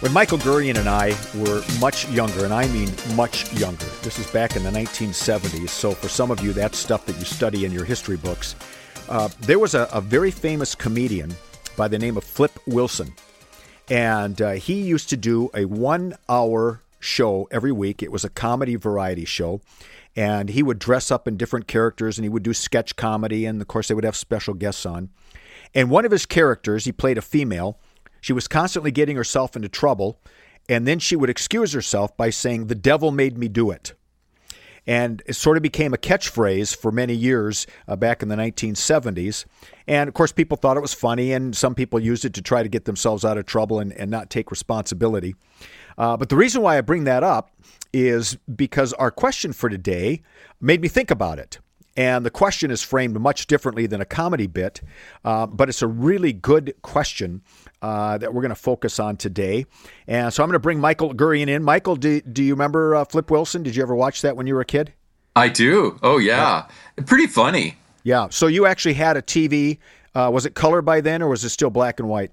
When Michael Gurian and I were much younger, and I mean much younger, this is back in the 1970s, so for some of you, that's stuff that you study in your history books. Uh, there was a, a, very famous comedian by the name of Flip Wilson, and uh, he used to do a one hour show every week. It was a comedy variety show, and he would dress up in different characters and he would do sketch comedy, and of course, they would have special guests on. And one of his characters, he played a female she was constantly getting herself into trouble, and then she would excuse herself by saying, The devil made me do it. And it sort of became a catchphrase for many years uh, back in the 1970s. And of course, people thought it was funny, and some people used it to try to get themselves out of trouble and, and not take responsibility. Uh, but the reason why I bring that up is because our question for today made me think about it. And the question is framed much differently than a comedy bit, uh, but it's a really good question uh, that we're going to focus on today. And so I'm going to bring Michael Gurian in. Michael, do, do you remember uh, Flip Wilson? Did you ever watch that when you were a kid? I do. Oh, yeah. yeah. Pretty funny. Yeah. So you actually had a TV. Uh, was it color by then or was it still black and white?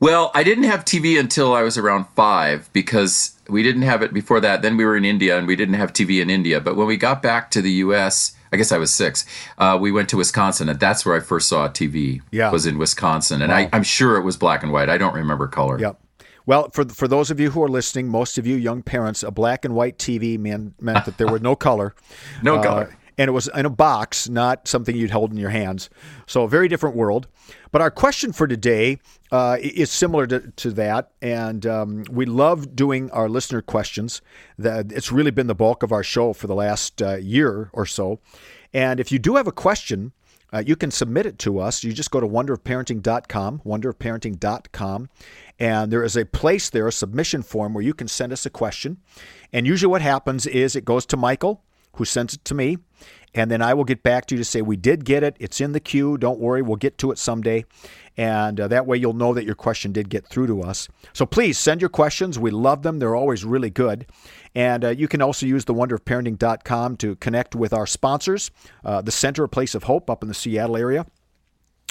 Well, I didn't have TV until I was around five because we didn't have it before that. Then we were in India and we didn't have TV in India. But when we got back to the U.S., I guess I was six. Uh, we went to Wisconsin, and that's where I first saw TV. Yeah, was in Wisconsin, and wow. I, I'm sure it was black and white. I don't remember color. Yep. Well, for for those of you who are listening, most of you young parents, a black and white TV meant meant that there was no color. no uh, color. And it was in a box, not something you'd hold in your hands. So a very different world. But our question for today uh, is similar to, to that, and um, we love doing our listener questions. That it's really been the bulk of our show for the last uh, year or so. And if you do have a question, uh, you can submit it to us. You just go to wonderofparenting.com, wonderofparenting.com, and there is a place there, a submission form where you can send us a question. And usually what happens is it goes to Michael, who sends it to me, and then I will get back to you to say, We did get it. It's in the queue. Don't worry. We'll get to it someday. And uh, that way you'll know that your question did get through to us. So please send your questions. We love them, they're always really good. And uh, you can also use the wonderofparenting.com to connect with our sponsors, uh, the Center, a Place of Hope up in the Seattle area.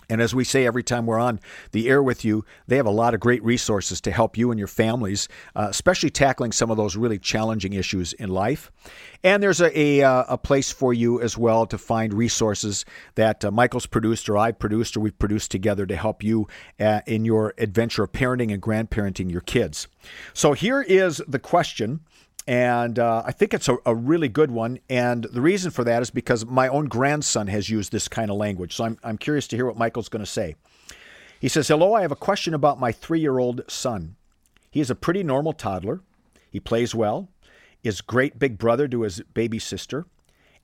And as we say every time we're on the air with you, they have a lot of great resources to help you and your families, uh, especially tackling some of those really challenging issues in life. And there's a, a, uh, a place for you as well to find resources that uh, Michael's produced or I've produced or we've produced together to help you uh, in your adventure of parenting and grandparenting your kids. So here is the question and uh, I think it's a, a, really good one. And the reason for that is because my own grandson has used this kind of language. So I'm, I'm curious to hear what Michael's going to say. He says, Hello, I have a question about my three year old son. He is a pretty normal toddler. He plays well, is great big brother to his baby sister,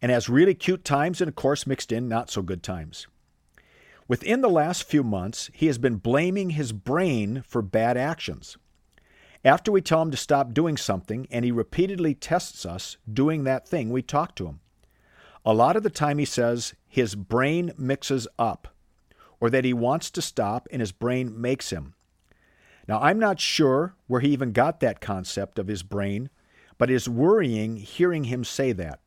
and has really cute times and, of course, mixed in not so good times. Within the last few months, he has been blaming his brain for bad actions. After we tell him to stop doing something and he repeatedly tests us doing that thing, we talk to him. A lot of the time he says his brain mixes up or that he wants to stop and his brain makes him. Now, I'm not sure where he even got that concept of his brain, but it is worrying hearing him say that.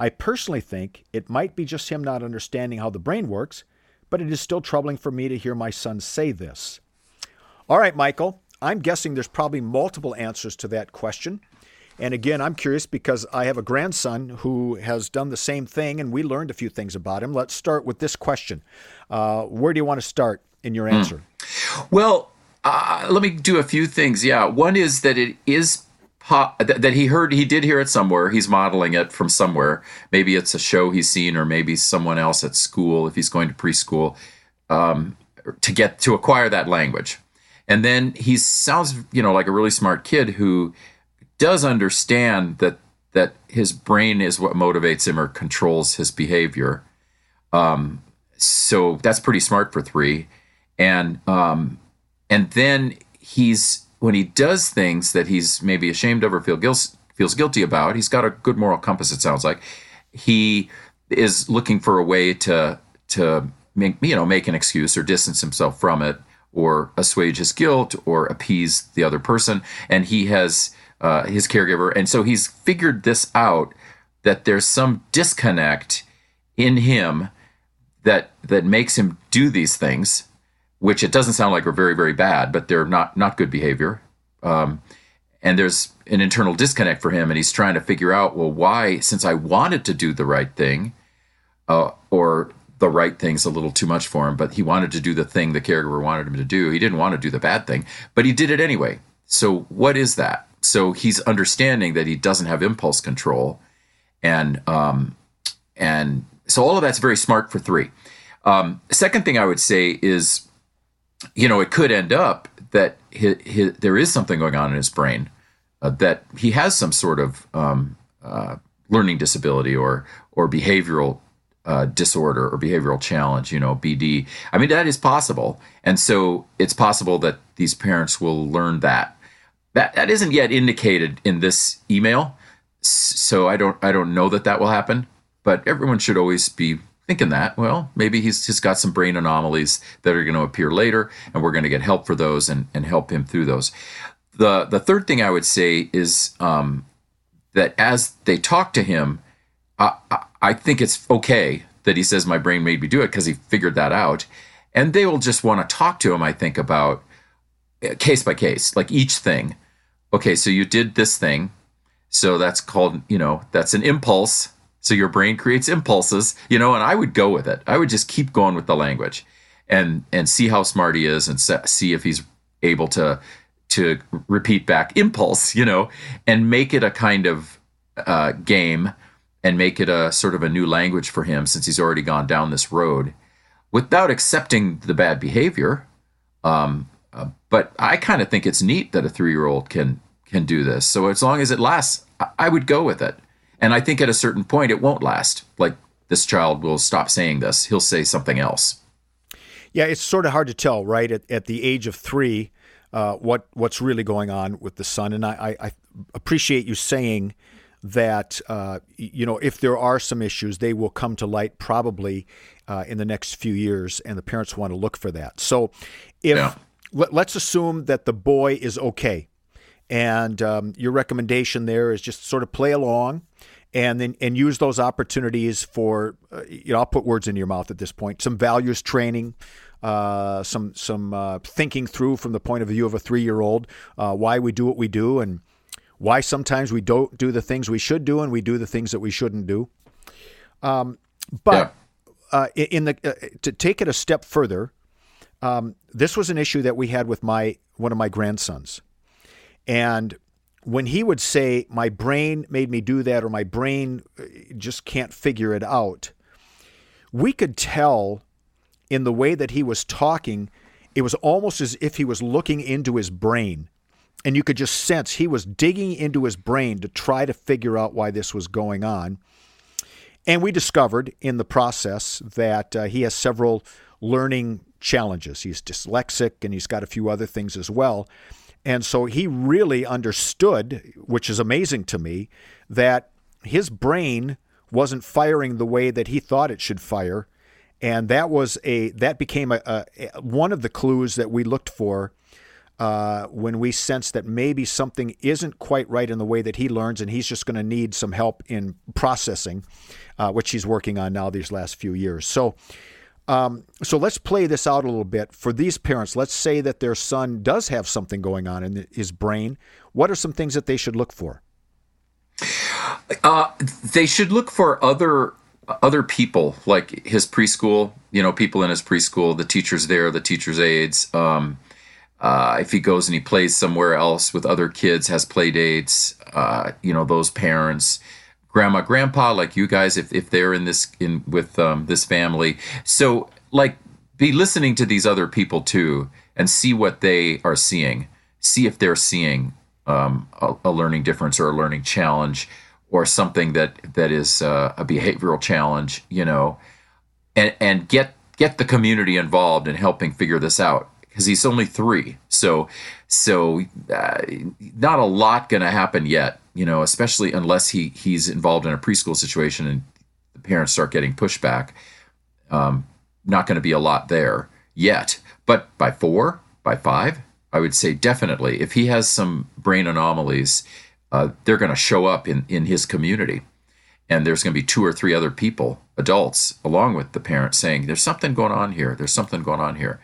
I personally think it might be just him not understanding how the brain works, but it is still troubling for me to hear my son say this. All right, Michael, I'm guessing there's probably multiple answers to that question. And again, I'm curious because I have a grandson who has done the same thing, and we learned a few things about him. Let's start with this question uh, Where do you want to start in your hmm. answer? Mm. Well, uh, let me do a few things. Yeah. One is that it is that he heard he did hear it somewhere he's modeling it from somewhere maybe it's a show he's seen or maybe someone else at school if he's going to preschool um, to get to acquire that language and then he sounds, you know, like a really smart kid who does understand that that his brain is what motivates him or controls his behavior. Um, so that's pretty smart for three, and um, and then he's when he does things that he's maybe ashamed of or feel guilt, feels guilty about. He's got a good moral compass. It sounds like he is looking for a way to to make you know make an excuse or distance himself from it or assuage his guilt or appease the other person. And he has uh, his caregiver. And so he's figured this out that there's some disconnect in him that that makes him do these things which it doesn't sound like are very very bad but they're not not good behavior. Um, and there's an internal disconnect for him and he's trying to figure out well why since i wanted to do the right thing uh, or the right thing's a little too much for him but he wanted to do the thing the caregiver wanted him to do. He didn't want to do the bad thing but he did it anyway. So what is that? So he's understanding that he doesn't have impulse control and um and so all of that's very smart for three. Um second thing i would say is you know it could end up that there is something going on in his brain uh, that he has some sort of um, uh, learning disability or or behavioral uh, disorder or behavioral challenge, you know, BD. I mean, that is possible, and so it's possible that these parents will learn that. That that isn't yet indicated in this email, so I don't I don't know that that will happen. But everyone should always be thinking that well maybe he's just got some brain anomalies that are going to appear later and we're going to get help for those and, and help him through those the the third thing i would say is um, that as they talk to him I, I, I think it's okay that he says my brain made me do it because he figured that out. And they will just want to talk to him i think about uh, case by case like each thing. Okay so you did this thing so that's called you know that's an impulse. So your brain creates impulses, you know, and I would go with it. I would just keep going with the language and and see how smart he is and see if he's able to to repeat back impulse, you know, and make it a kind of uh, game and make it a sort of a new language for him since he's already gone down this road without accepting the bad behavior. Um, uh, but I kind of think it's neat that a three year old can can do this. So as long as it lasts, I, I would go with it. And I think at a certain point, it won't last. Like this child will stop saying this, he'll say something else. Yeah, it's sort of hard to tell, right? At, at the age of three, uh, what what's really going on with the son. And I, I, I appreciate you saying that uh, you know if there are some issues, they will come to light probably uh, in the next few years, and the parents want to look for that. So, if yeah. let, us assume that the boy is okay, and um, your recommendation there is just sort of play along and then and use those opportunities for uh, you know I'll put words in your mouth at this point some values training uh, some some uh, thinking through from the point of view of a three year old uh, why we do what we do and why sometimes we don't do the things we should do and we do the things that we shouldn't do um, but yeah. Uh, in the uh, to take it a step further um, this was an issue that we had with my one of my grandsons and when he would say, My brain made me do that, or my brain uh, just can't figure it out, we could tell in the way that he was talking, it was almost as if he was looking into his brain. And you could just sense he was digging into his brain to try to figure out why this was going on. And we discovered in the process that uh, he has several learning challenges. He's dyslexic and he's got a few other things as well. And so he really understood, which is amazing to me, that his brain wasn't firing the way that he thought it should fire. And that was a that became a, a one of the clues that we looked for uh, when we sense that maybe something isn't quite right in the way that he learns, and he's just going to need some help in processing, uh, which he's working on now these last few years. So um, so let's play this out a little bit for these parents. Let's say that their son does have something going on in his brain. What are some things that they should look for? Uh, they should look for other other people, like his preschool. You know, people in his preschool, the teachers there, the teachers' aides. Um, uh, if he goes and he plays somewhere else with other kids, has play dates. Uh, you know, those parents grandma, grandpa, like you guys, if, if they're in this in with um, this family. So like be listening to these other people too and see what they are seeing. See if they're seeing um, a, a, learning difference or a learning challenge or something that that is uh, a behavioral challenge, you know, and and get get the community involved in helping figure this out because he's only three, so so uh, not a lot going to happen yet, you know, especially unless he he's involved in a preschool situation and the parents start getting pushback. Um, not going to be a lot there yet, but by four, by five, I would say definitely. If he has some brain anomalies, uh, they're going to show up in, in his community. And there's going to be two or three other people, adults, along with the parents, saying, There's something going on here. There's something going on here.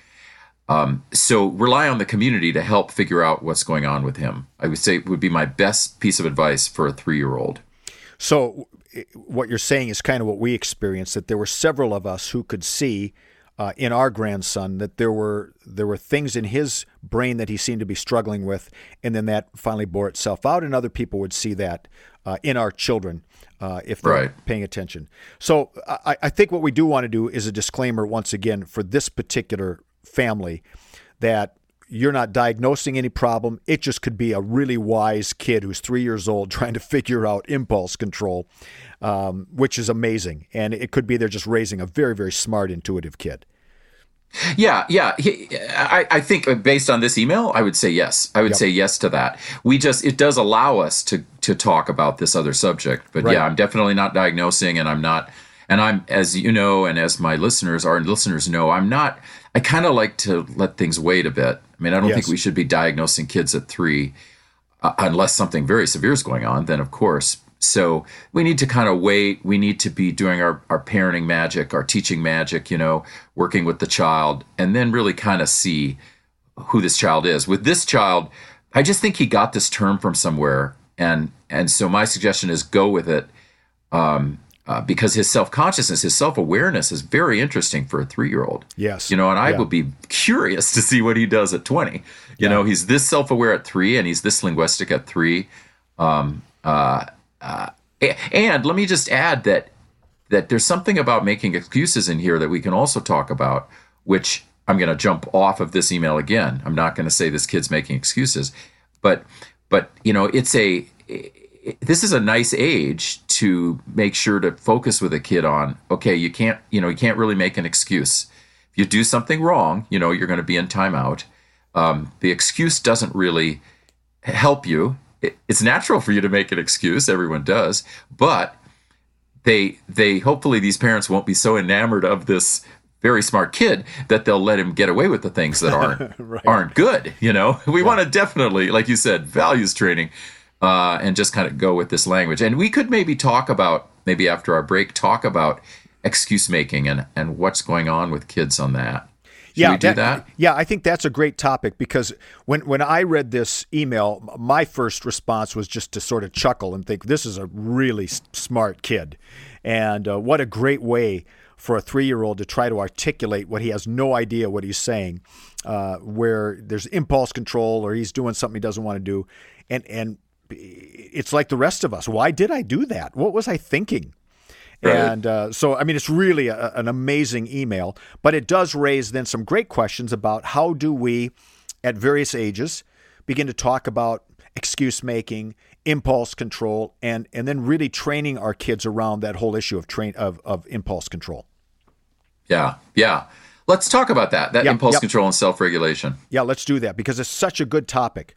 Um, so rely on the community to help figure out what's going on with him. I would say would be my best piece of advice for a three year old. So, what you're saying is kind of what we experienced that there were several of us who could see uh, in our grandson that there were there were things in his brain that he seemed to be struggling with, and then that finally bore itself out, and other people would see that uh, in our children uh, if they're Right. paying attention. So I, I think what we do want to do is a disclaimer once again for this particular family that you're not diagnosing any problem. It just could be a really wise kid who's three years old trying to figure out impulse control, um, which is amazing. And it could be they're just raising a very, very smart, intuitive kid. Yeah, yeah. He, I, I think based on this email, I would say yes. I would say yes to that. We just it does allow us to to talk about this other subject. But Right. yeah, I'm definitely not diagnosing, and I'm not, and I'm as you know, and as my listeners, our listeners know, I'm not. I kind of like to let things wait a bit. I mean, I don't think we should be diagnosing kids at three uh, unless something very severe is going on, then of course. So we need to kind of wait. We need to be doing our, our parenting magic, our teaching magic, you know, working with the child, and then really kind of see who this child is. With this child, I just think he got this term from somewhere, and and so my suggestion is go with it, um, uh, because his self consciousness, his self awareness is very interesting for a three year old. Yes. You know, and I Yeah. would be curious to see what he does at 20. You know, he's this self aware at three and he's this linguistic at three. Um, uh, uh, and let me just add that that there's something about making excuses in here that we can also talk about, which I'm going to jump off of this email again. I'm not going to say this kid's making excuses, but but you know, it's a this is a nice age to make sure to focus with a kid on okay you can't you know you can't really make an excuse. If you do something wrong you know you're going to be in timeout. Um, the excuse doesn't really help you. It, it's natural for you to make an excuse everyone does but they they hopefully these parents won't be so enamored of this very smart kid that they'll let him get away with the things that aren't aren't good you know? We want to definitely like you said values training uh, and just kind of go with this language. And we could maybe talk about maybe after our break talk about excuse making and and what's going on with kids on that. Should we do that, Yeah, I think that's a great topic because when when I read this email, my first response was just to sort of chuckle and think this is a really s- smart kid, and uh, what a great way for a three year old to try to articulate what he has no idea what he's saying, uh, where there's impulse control or he's doing something he doesn't want to do, and and it's like the rest of us. Why did I do that? What was I thinking? Right. And uh, so, I mean, it's really a, an amazing email, but it does raise then some great questions about how do we, at various ages, begin to talk about excuse making, impulse control, and and then really training our kids around that whole issue of train of, of impulse control. yeah yeah let's talk about that that Yep, impulse yep. control and self-regulation Yeah, let's do that because it's such a good topic.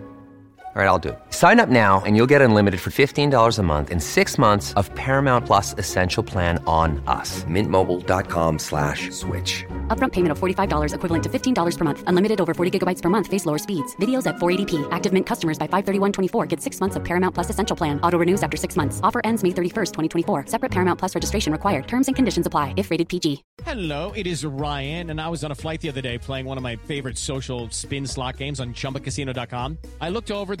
All right, I'll do it. Sign up now and you'll get unlimited for $15 a month and six months of Paramount Plus Essential Plan on us. Mintmobile.com slash switch. Upfront payment of $45 equivalent to $15 per month. Unlimited over 40 gigabytes per month. Face lower speeds. Videos at 480p. Active Mint customers by 531.24 get six months of Paramount Plus Essential Plan. Auto renews after six months. Offer ends May 31st, 2024. Separate Paramount Plus registration required. Terms and conditions apply if rated PG. Hello, it is Ryan, and I was on a flight the other day playing one of my favorite social spin slot games on chumbacasino.com. I looked over at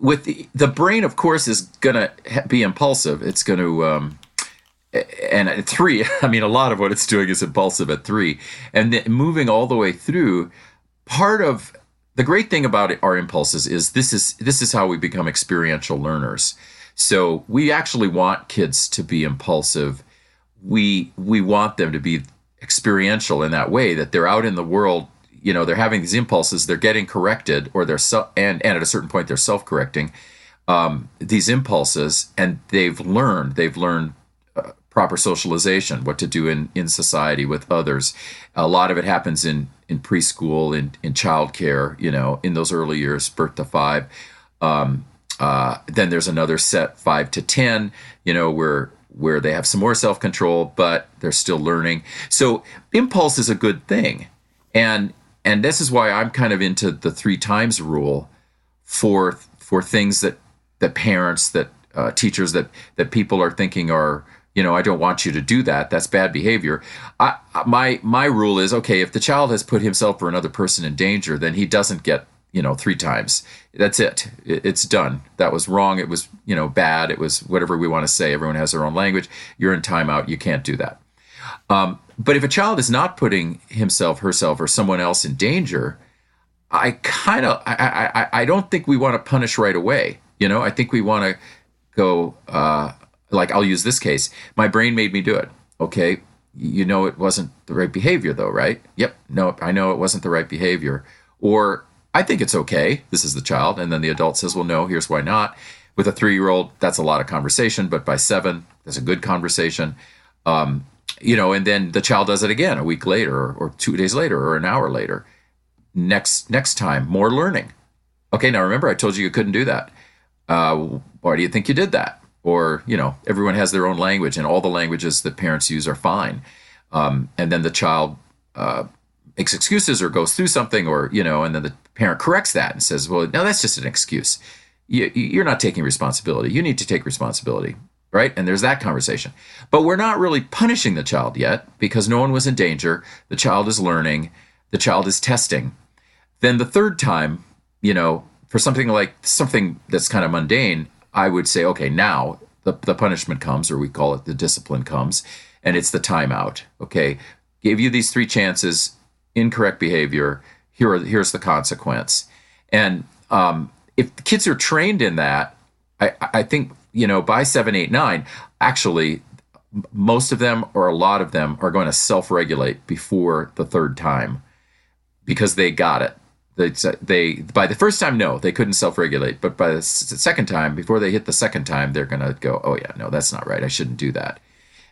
with the, the brain, of course, is going to be impulsive. It's going to um, and at three, I mean, a lot of what it's doing is impulsive at three, and then moving all the way through. Part of the great thing about our impulses is this is this is how we become experiential learners. So we actually want kids to be impulsive. We we want them to be experiential in that way that they're out in the world you know they're having these impulses they're getting corrected or they're so, and and at a certain point they're self-correcting um, these impulses and they've learned they've learned uh, proper socialization what to do in in society with others. A lot of it happens in in preschool in in childcare you know in those early years birth to five. Um, uh, then there's another set five to ten you know where where they have some more self-control but they're still learning. So impulse is a good thing. And and this is why I'm kind of into the three times rule for for things that that parents that uh, teachers that that people are thinking are you know I don't want you to do that. That's bad behavior. I, my my rule is okay if the child has put himself or another person in danger then he doesn't get you know three times. That's it. It's done. That was wrong. It was you know bad. It was whatever we want to say. Everyone has their own language. You're in timeout. You can't do that um, but if a child is not putting himself, herself, or someone else in danger, I kind of I, I I don't think we want to punish right away. You know, I think we want to go uh, like I'll use this case. My brain made me do it. Okay, you know it wasn't the right behavior though, right? Yep. No, I know it wasn't the right behavior. Or I think it's okay. This is the child, and then the adult says, "Well, no. Here's why not." With a three-year-old, that's a lot of conversation, but by seven, that's a good conversation. Um, you know, and then the child does it again a week later or, or two days later or an hour later. Next next time, more learning. Okay, now remember I told you you couldn't do that. Uh, why do you think you did that? Or you know, everyone has their own language, and all the languages that parents use are fine. Um, and then the child uh, makes excuses or goes through something, or you know, and then the parent corrects that and says, "Well, no, that's just an excuse. You, you're not taking responsibility. You need to take responsibility." Right? And there's that conversation. But we're not really punishing the child yet because no one was in danger. The child is learning, the child is testing. Then the third time, you know, for something like something that's kind of mundane, I would say, okay, now the, the punishment comes, or we call it the discipline comes, and it's the timeout. Okay, gave you these three chances, incorrect behavior. Here are, here's the consequence. And um, if the kids are trained in that, I, I think you know, by seven, eight, nine, actually, most of them or a lot of them are going to self regulate before the third time because they got it. They, they by the first time, no, they couldn't self regulate. But by the second time, before they hit the second time, they're going to go, oh, yeah, no, that's not right. I shouldn't do that.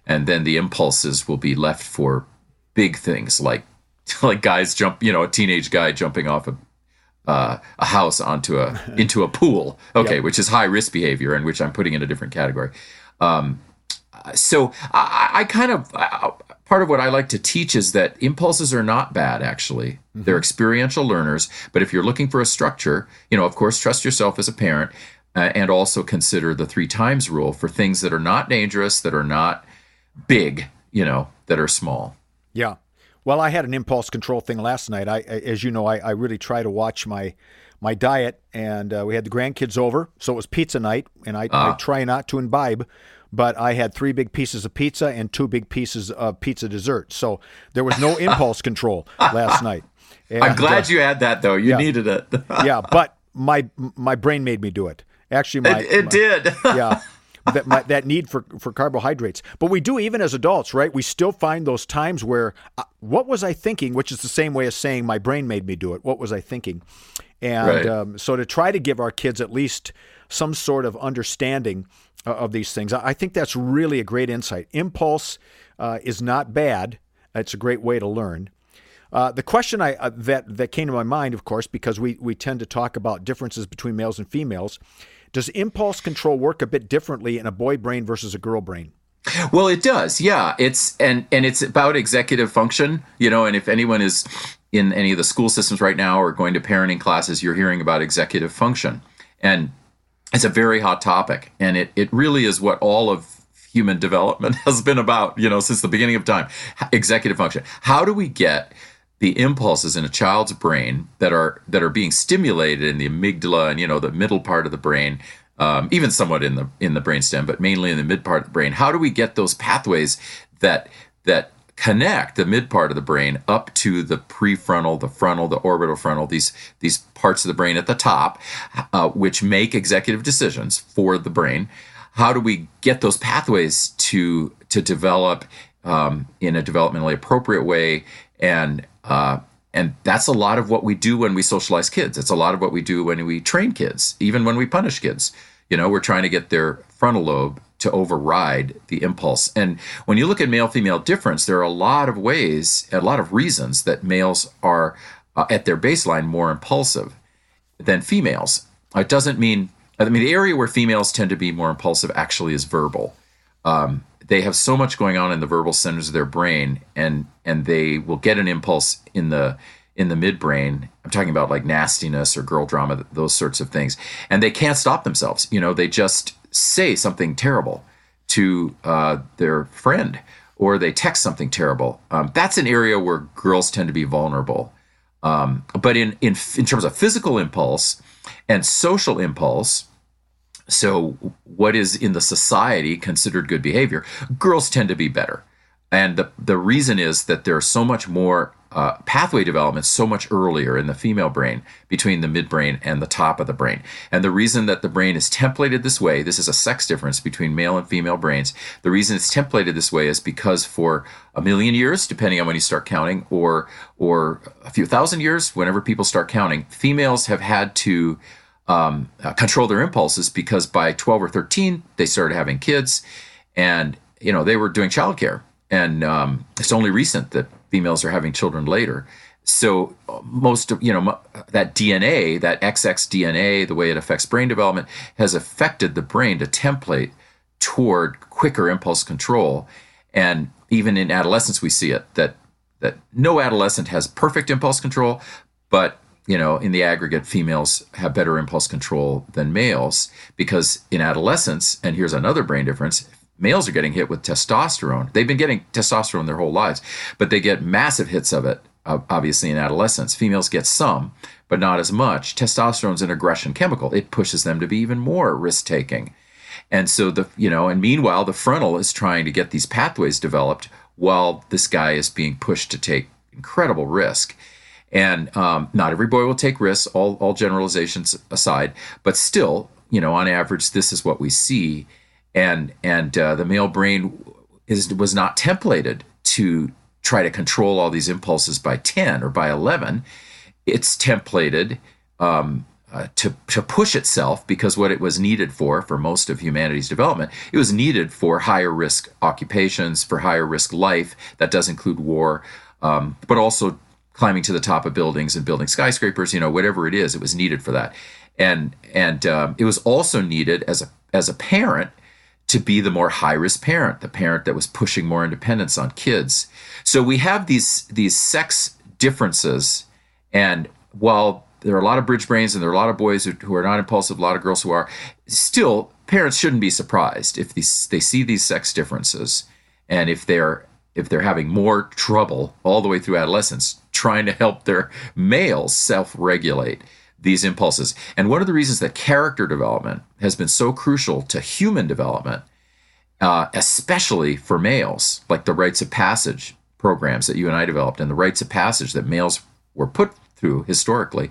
And then the impulses will be left for big things like like guys jump, you know, a teenage guy jumping off a uh, a house onto a into a pool. Okay, yep. which is high risk behavior, and which I'm putting in a different category. Um, so I, I kind of I, part of what I like to teach is that impulses are not bad. Actually, mm-hmm. they're experiential learners. But if you're looking for a structure, you know, of course, trust yourself as a parent, uh, and also consider the three times rule for things that are not dangerous, that are not big, you know, that are small. Yeah. Well, I had an impulse control thing last night. I, as you know, I, I really try to watch my my diet, and uh, we had the grandkids over, so it was pizza night, and I. I, ah. try not to imbibe, but I had three big pieces of pizza and two big pieces of pizza dessert, so there was no impulse control last night. And, I'm glad uh, you had that though. You yeah, needed it. yeah, but my my brain made me do it. Actually, my it, it my, did. yeah, that my, that need for for carbohydrates. But we do even as adults, right? We still find those times where uh, what was I thinking, which is the same way as saying my brain made me do it. What was I thinking? And right. um, so to try to give our kids at least some sort of understanding uh, of these things, I think that's really a great insight. Impulse uh, is not bad. It's a great way to learn. Uh, the question I uh, that that came to my mind, of course, because we we tend to talk about differences between males and females, does impulse control work a bit differently in a boy brain versus a girl brain? Well, it does. Yeah, it's and and it's about executive function, you know, and if anyone is in any of the school systems right now or going to parenting classes, you're hearing about executive function. And it's a very hot topic and it it really is what all of human development has been about, you know, since the beginning of time. Executive function. How do we get the impulses in a child's brain that are that are being stimulated in the amygdala and you know the middle part of the brain um, even somewhat in the in the brainstem but mainly in the mid part of the brain. How do we get those pathways that that connect the mid part of the brain up to the prefrontal the frontal the orbital frontal these these parts of the brain at the top uh, which make executive decisions for the brain? How do we get those pathways to to develop um, in a developmentally appropriate way and uh, and that's a lot of what we do when we socialize kids. It's a lot of what we do when we train kids, even when we punish kids. You know, we're trying to get their frontal lobe to override the impulse. And when you look at male female difference, there are a lot of ways, a lot of reasons that males are uh, at their baseline more impulsive than females. It doesn't mean, I mean, the area where females tend to be more impulsive actually is verbal. Um, they have so much going on in the verbal centers of their brain and and they will get an impulse in the in the midbrain. I'm talking about like nastiness or girl drama those sorts of things. And they can't stop themselves you know they just say something terrible to uh, their friend or they text something terrible. Um, that's an area where girls tend to be vulnerable. Um, but in, in in terms of physical impulse and social impulse so, what is in the society considered good behavior? Girls tend to be better. And the, the reason is that there's so much more uh, pathway development so much earlier in the female brain between the midbrain and the top of the brain. And the reason that the brain is templated this way, this is a sex difference between male and female brains. The reason it's templated this way is because for a million years, depending on when you start counting, or or a few thousand years, whenever people start counting, females have had to um, uh, control their impulses because by 12 or 13 they started having kids and you know they were doing childcare. And um, it's only recent that females are having children later. So uh, most of you know that dna that xx dna the way it affects brain development has affected the brain to template toward quicker impulse control. And even in adolescence we see it that that no adolescent has perfect impulse control but you know, in the aggregate, females have better impulse control than males because in adolescence, and here's another brain difference males are getting hit with testosterone. They've been getting testosterone their whole lives, but they get massive hits of it, obviously, in adolescence. Females get some, but not as much. Testosterone's an aggression chemical, it pushes them to be even more risk taking. And so, the, you know, and meanwhile, the frontal is trying to get these pathways developed while this guy is being pushed to take incredible risk. And um, not every boy will take risks, all, all generalizations aside, but still, you know, on average, this is what we see. And, and uh, the male brain is, was not templated to try to control all these impulses by 10 or by 11. It's templated um, uh, to, to push itself because what it was needed for, for most of humanity's development, it was needed for higher risk occupations, for higher risk life. That does include war, um, but also climbing to the top of buildings and building skyscrapers, you know, whatever it is, it was needed for that. And and um, it was also needed as a as a parent to be the more high risk parent, the parent that was pushing more independence on kids. So we have these these sex differences, and while there are a lot of bridge brains and there are a lot of boys who, who are not impulsive, a lot of girls who are, still parents shouldn't be surprised if these, they see these sex differences and if they're if they're having more trouble all the way through adolescence trying to help their males self regulate these impulses. And one of the reasons that character development has been so crucial to human development, uh, especially for males, like the rites of passage programs that you and I developed and the rites of passage that males were put through historically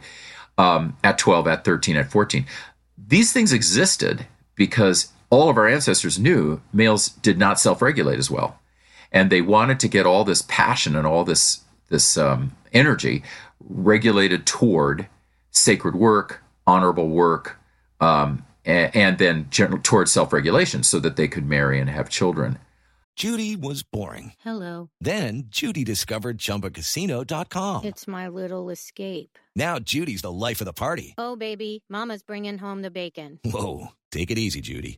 um, at 12, at 13, at 14. These things existed because all of our ancestors knew males did not self regulate as well and they wanted to get all this passion and all this this um, energy regulated toward sacred work, honorable work, um, and, and, then general, toward self-regulation, so that they could marry and have children. Judy was boring. Hello. Then Judy discovered ChumbaCasino.com. It's my little escape. Now Judy's the life of the party. Oh baby, Mama's bringing home the bacon. Whoa, take it easy, Judy.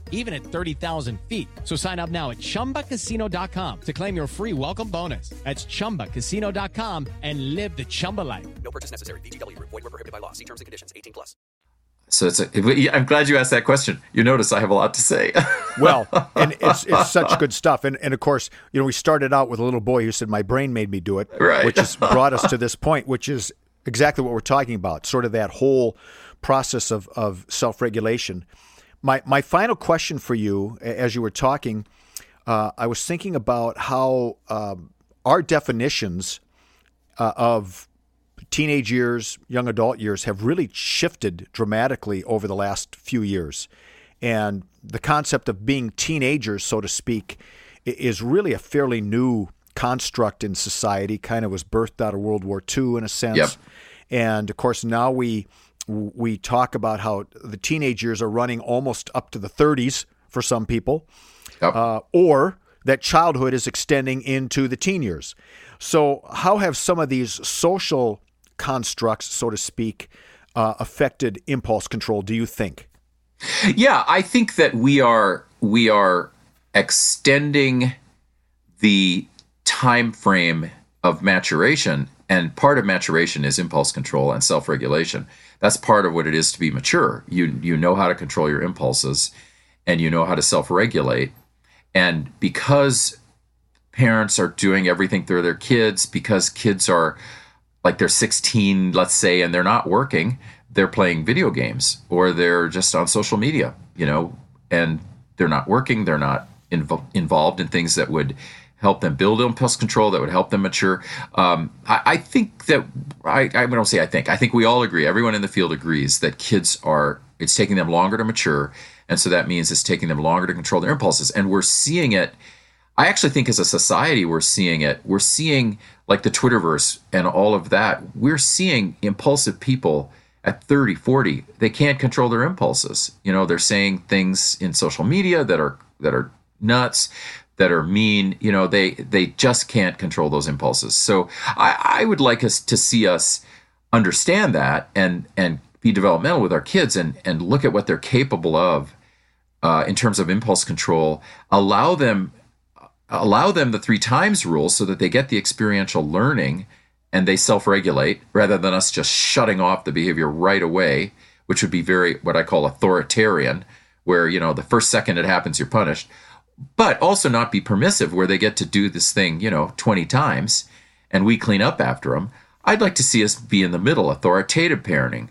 even at 30,000 feet. So sign up now at chumbacasino.com to claim your free welcome bonus. That's chumbacasino.com and live the Chumba life. No purchase necessary. VGW Group. Void were prohibited by law. See terms and conditions. 18 plus. So it's. A, I'm glad you asked that question. You notice I have a lot to say. Well, and it's, it's such good stuff. And, and of course, you know, we started out with a little boy who said, My brain made me do it, Right. which has brought us to this point, which is exactly what we're talking about sort of that whole process of, of self regulation. My, my final question for you, as you were talking, uh, I was thinking about how um, our definitions uh, of teenage years, young adult years have really shifted dramatically over the last few years. And the concept of being teenagers, so to speak, is really a fairly new construct in society, kind of was birthed out of World War II in a sense. Yep. And of course, now we we talk about how the teenage years are running almost up to the 30s for some people Yep. uh, or that childhood is extending into the teen years. So, how have some of these social constructs, so to speak, uh, affected impulse control? Do you think? Yeah, I think that we are we are extending the time frame of maturation and part of maturation is impulse control and self-regulation. That's part of what it is to be mature. You you know how to control your impulses and you know how to self-regulate. And because parents are doing everything through their kids because kids are like they're 16 let's say and they're not working they're playing video games or they're just on social media you know and they're not working they're not invo- involved in things that would help them build impulse control that would help them mature um, I, I think that I, I don't say i think i think we all agree everyone in the field agrees that kids are it's taking them longer to mature and so that means it's taking them longer to control their impulses and we're seeing it I actually think as a society we're seeing it. We're seeing like the Twitterverse and all of that. We're seeing impulsive people at 30, 40. They can't control their impulses. You know, they're saying things in social media that are that are nuts, that are mean. You know, they they just can't control those impulses. So I, I would like us to see us understand that and and be developmental with our kids and and look at what they're capable of uh, in terms of impulse control. Allow them allow them the three times rule so that they get the experiential learning and they self-regulate rather than us just shutting off the behavior right away which would be very what i call authoritarian where you know the first second it happens you're punished but also not be permissive where they get to do this thing you know 20 times and we clean up after them i'd like to see us be in the middle authoritative parenting.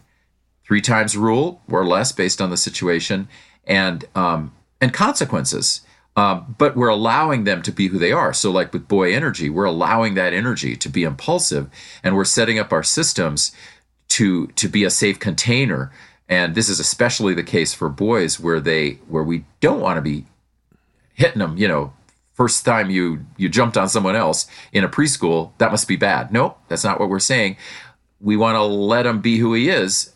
Three times rule or less based on the situation and um, and consequences um, but we're allowing them to be who they are. So like with boy energy we're allowing that energy to be impulsive and we're setting up our systems to to be a safe container. And this is especially the case for boys where they where we don't want to be hitting them you know first time you you jumped on someone else in a preschool that must be bad. Nope that's not what we're saying. We want to let him be who he is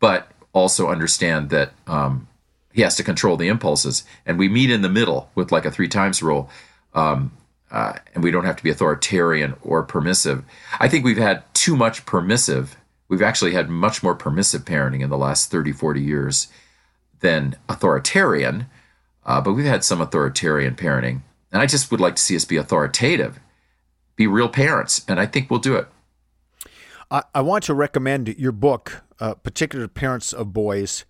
but also understand that um, he has to control the impulses. And we meet in the middle with like a three times rule um, uh, and we don't have to be authoritarian or permissive. I think we've had too much permissive. We've actually had much more permissive parenting in the last 30 40 years than authoritarian uh, but we've had some authoritarian parenting and i just would like to see us be authoritative be real parents and i think we'll do it I, I want to recommend your book, uh, particular parents of boys,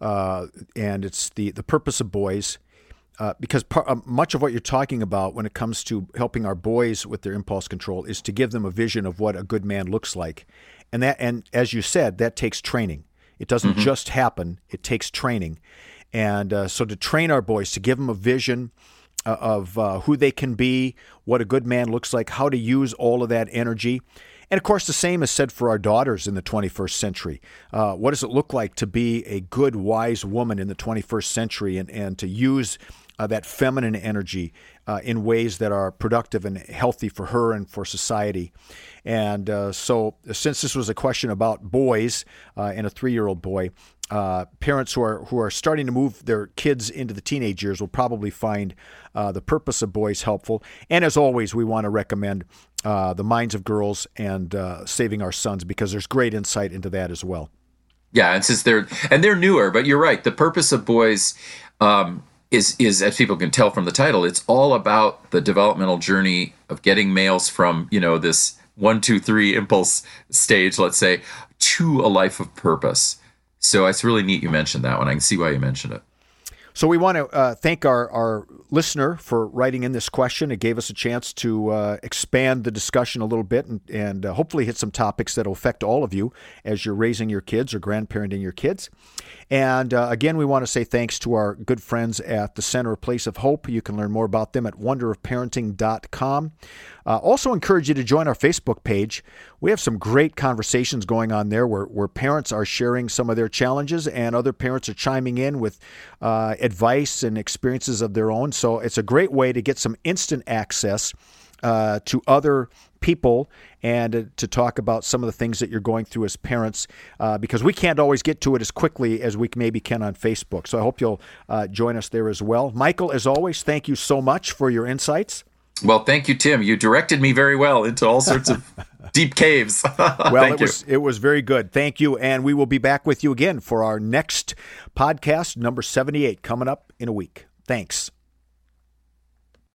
uh, and it's the the purpose of boys. Uh, because par- uh, much of what you're talking about when it comes to helping our boys with their impulse control is to give them a vision of what a good man looks like, and that and as you said, that takes training. It doesn't just happen; it takes training, and uh, so to train our boys to give them a vision uh, of uh, who they can be, what a good man looks like, how to use all of that energy. And of course, the same is said for our daughters in the 21st century. Uh, what does it look like to be a good, wise woman in the 21st century and, and to use uh, that feminine energy uh, in ways that are productive and healthy for her and for society. And so, since this was a question about boys and a three-year-old boy, uh, parents who are who are starting to move their kids into the teenage years will probably find uh, the purpose of boys helpful. And as always, we want to recommend uh, the minds of girls and uh, saving our sons because there's great insight into that as well. Yeah, and since they're and they're newer, but you're right. The purpose of boys um, is is as people can tell from the title, it's all about the developmental journey of getting males from you know this one two three impulse stage, let's say, to a life of purpose. So it's really neat you mentioned that one. I can see why you mentioned it. So we want to uh, thank our, our listener for writing in this question. It gave us a chance to uh, expand the discussion a little bit and, and uh, hopefully hit some topics that will affect all of you as you're raising your kids or grandparenting your kids. And uh, again, we want to say thanks to our good friends at the Center of Place of Hope. You can learn more about them at wonderofparenting.com. Uh, also, encourage you to join our Facebook page. We have some great conversations going on there where, where parents are sharing some of their challenges and other parents are chiming in with uh, advice and experiences of their own. So, it's a great way to get some instant access uh, to other people and to talk about some of the things that you're going through as parents uh, because we can't always get to it as quickly as we maybe can on Facebook. So I hope you'll uh, join us there as well. Michael, as always, thank you so much for your insights. Well, thank you, Tim. You directed me very well into all sorts of deep caves. well, it was it was very good. Thank you, and we will be back with you again for our next podcast, number seventy-eight, coming up in a week. Thanks.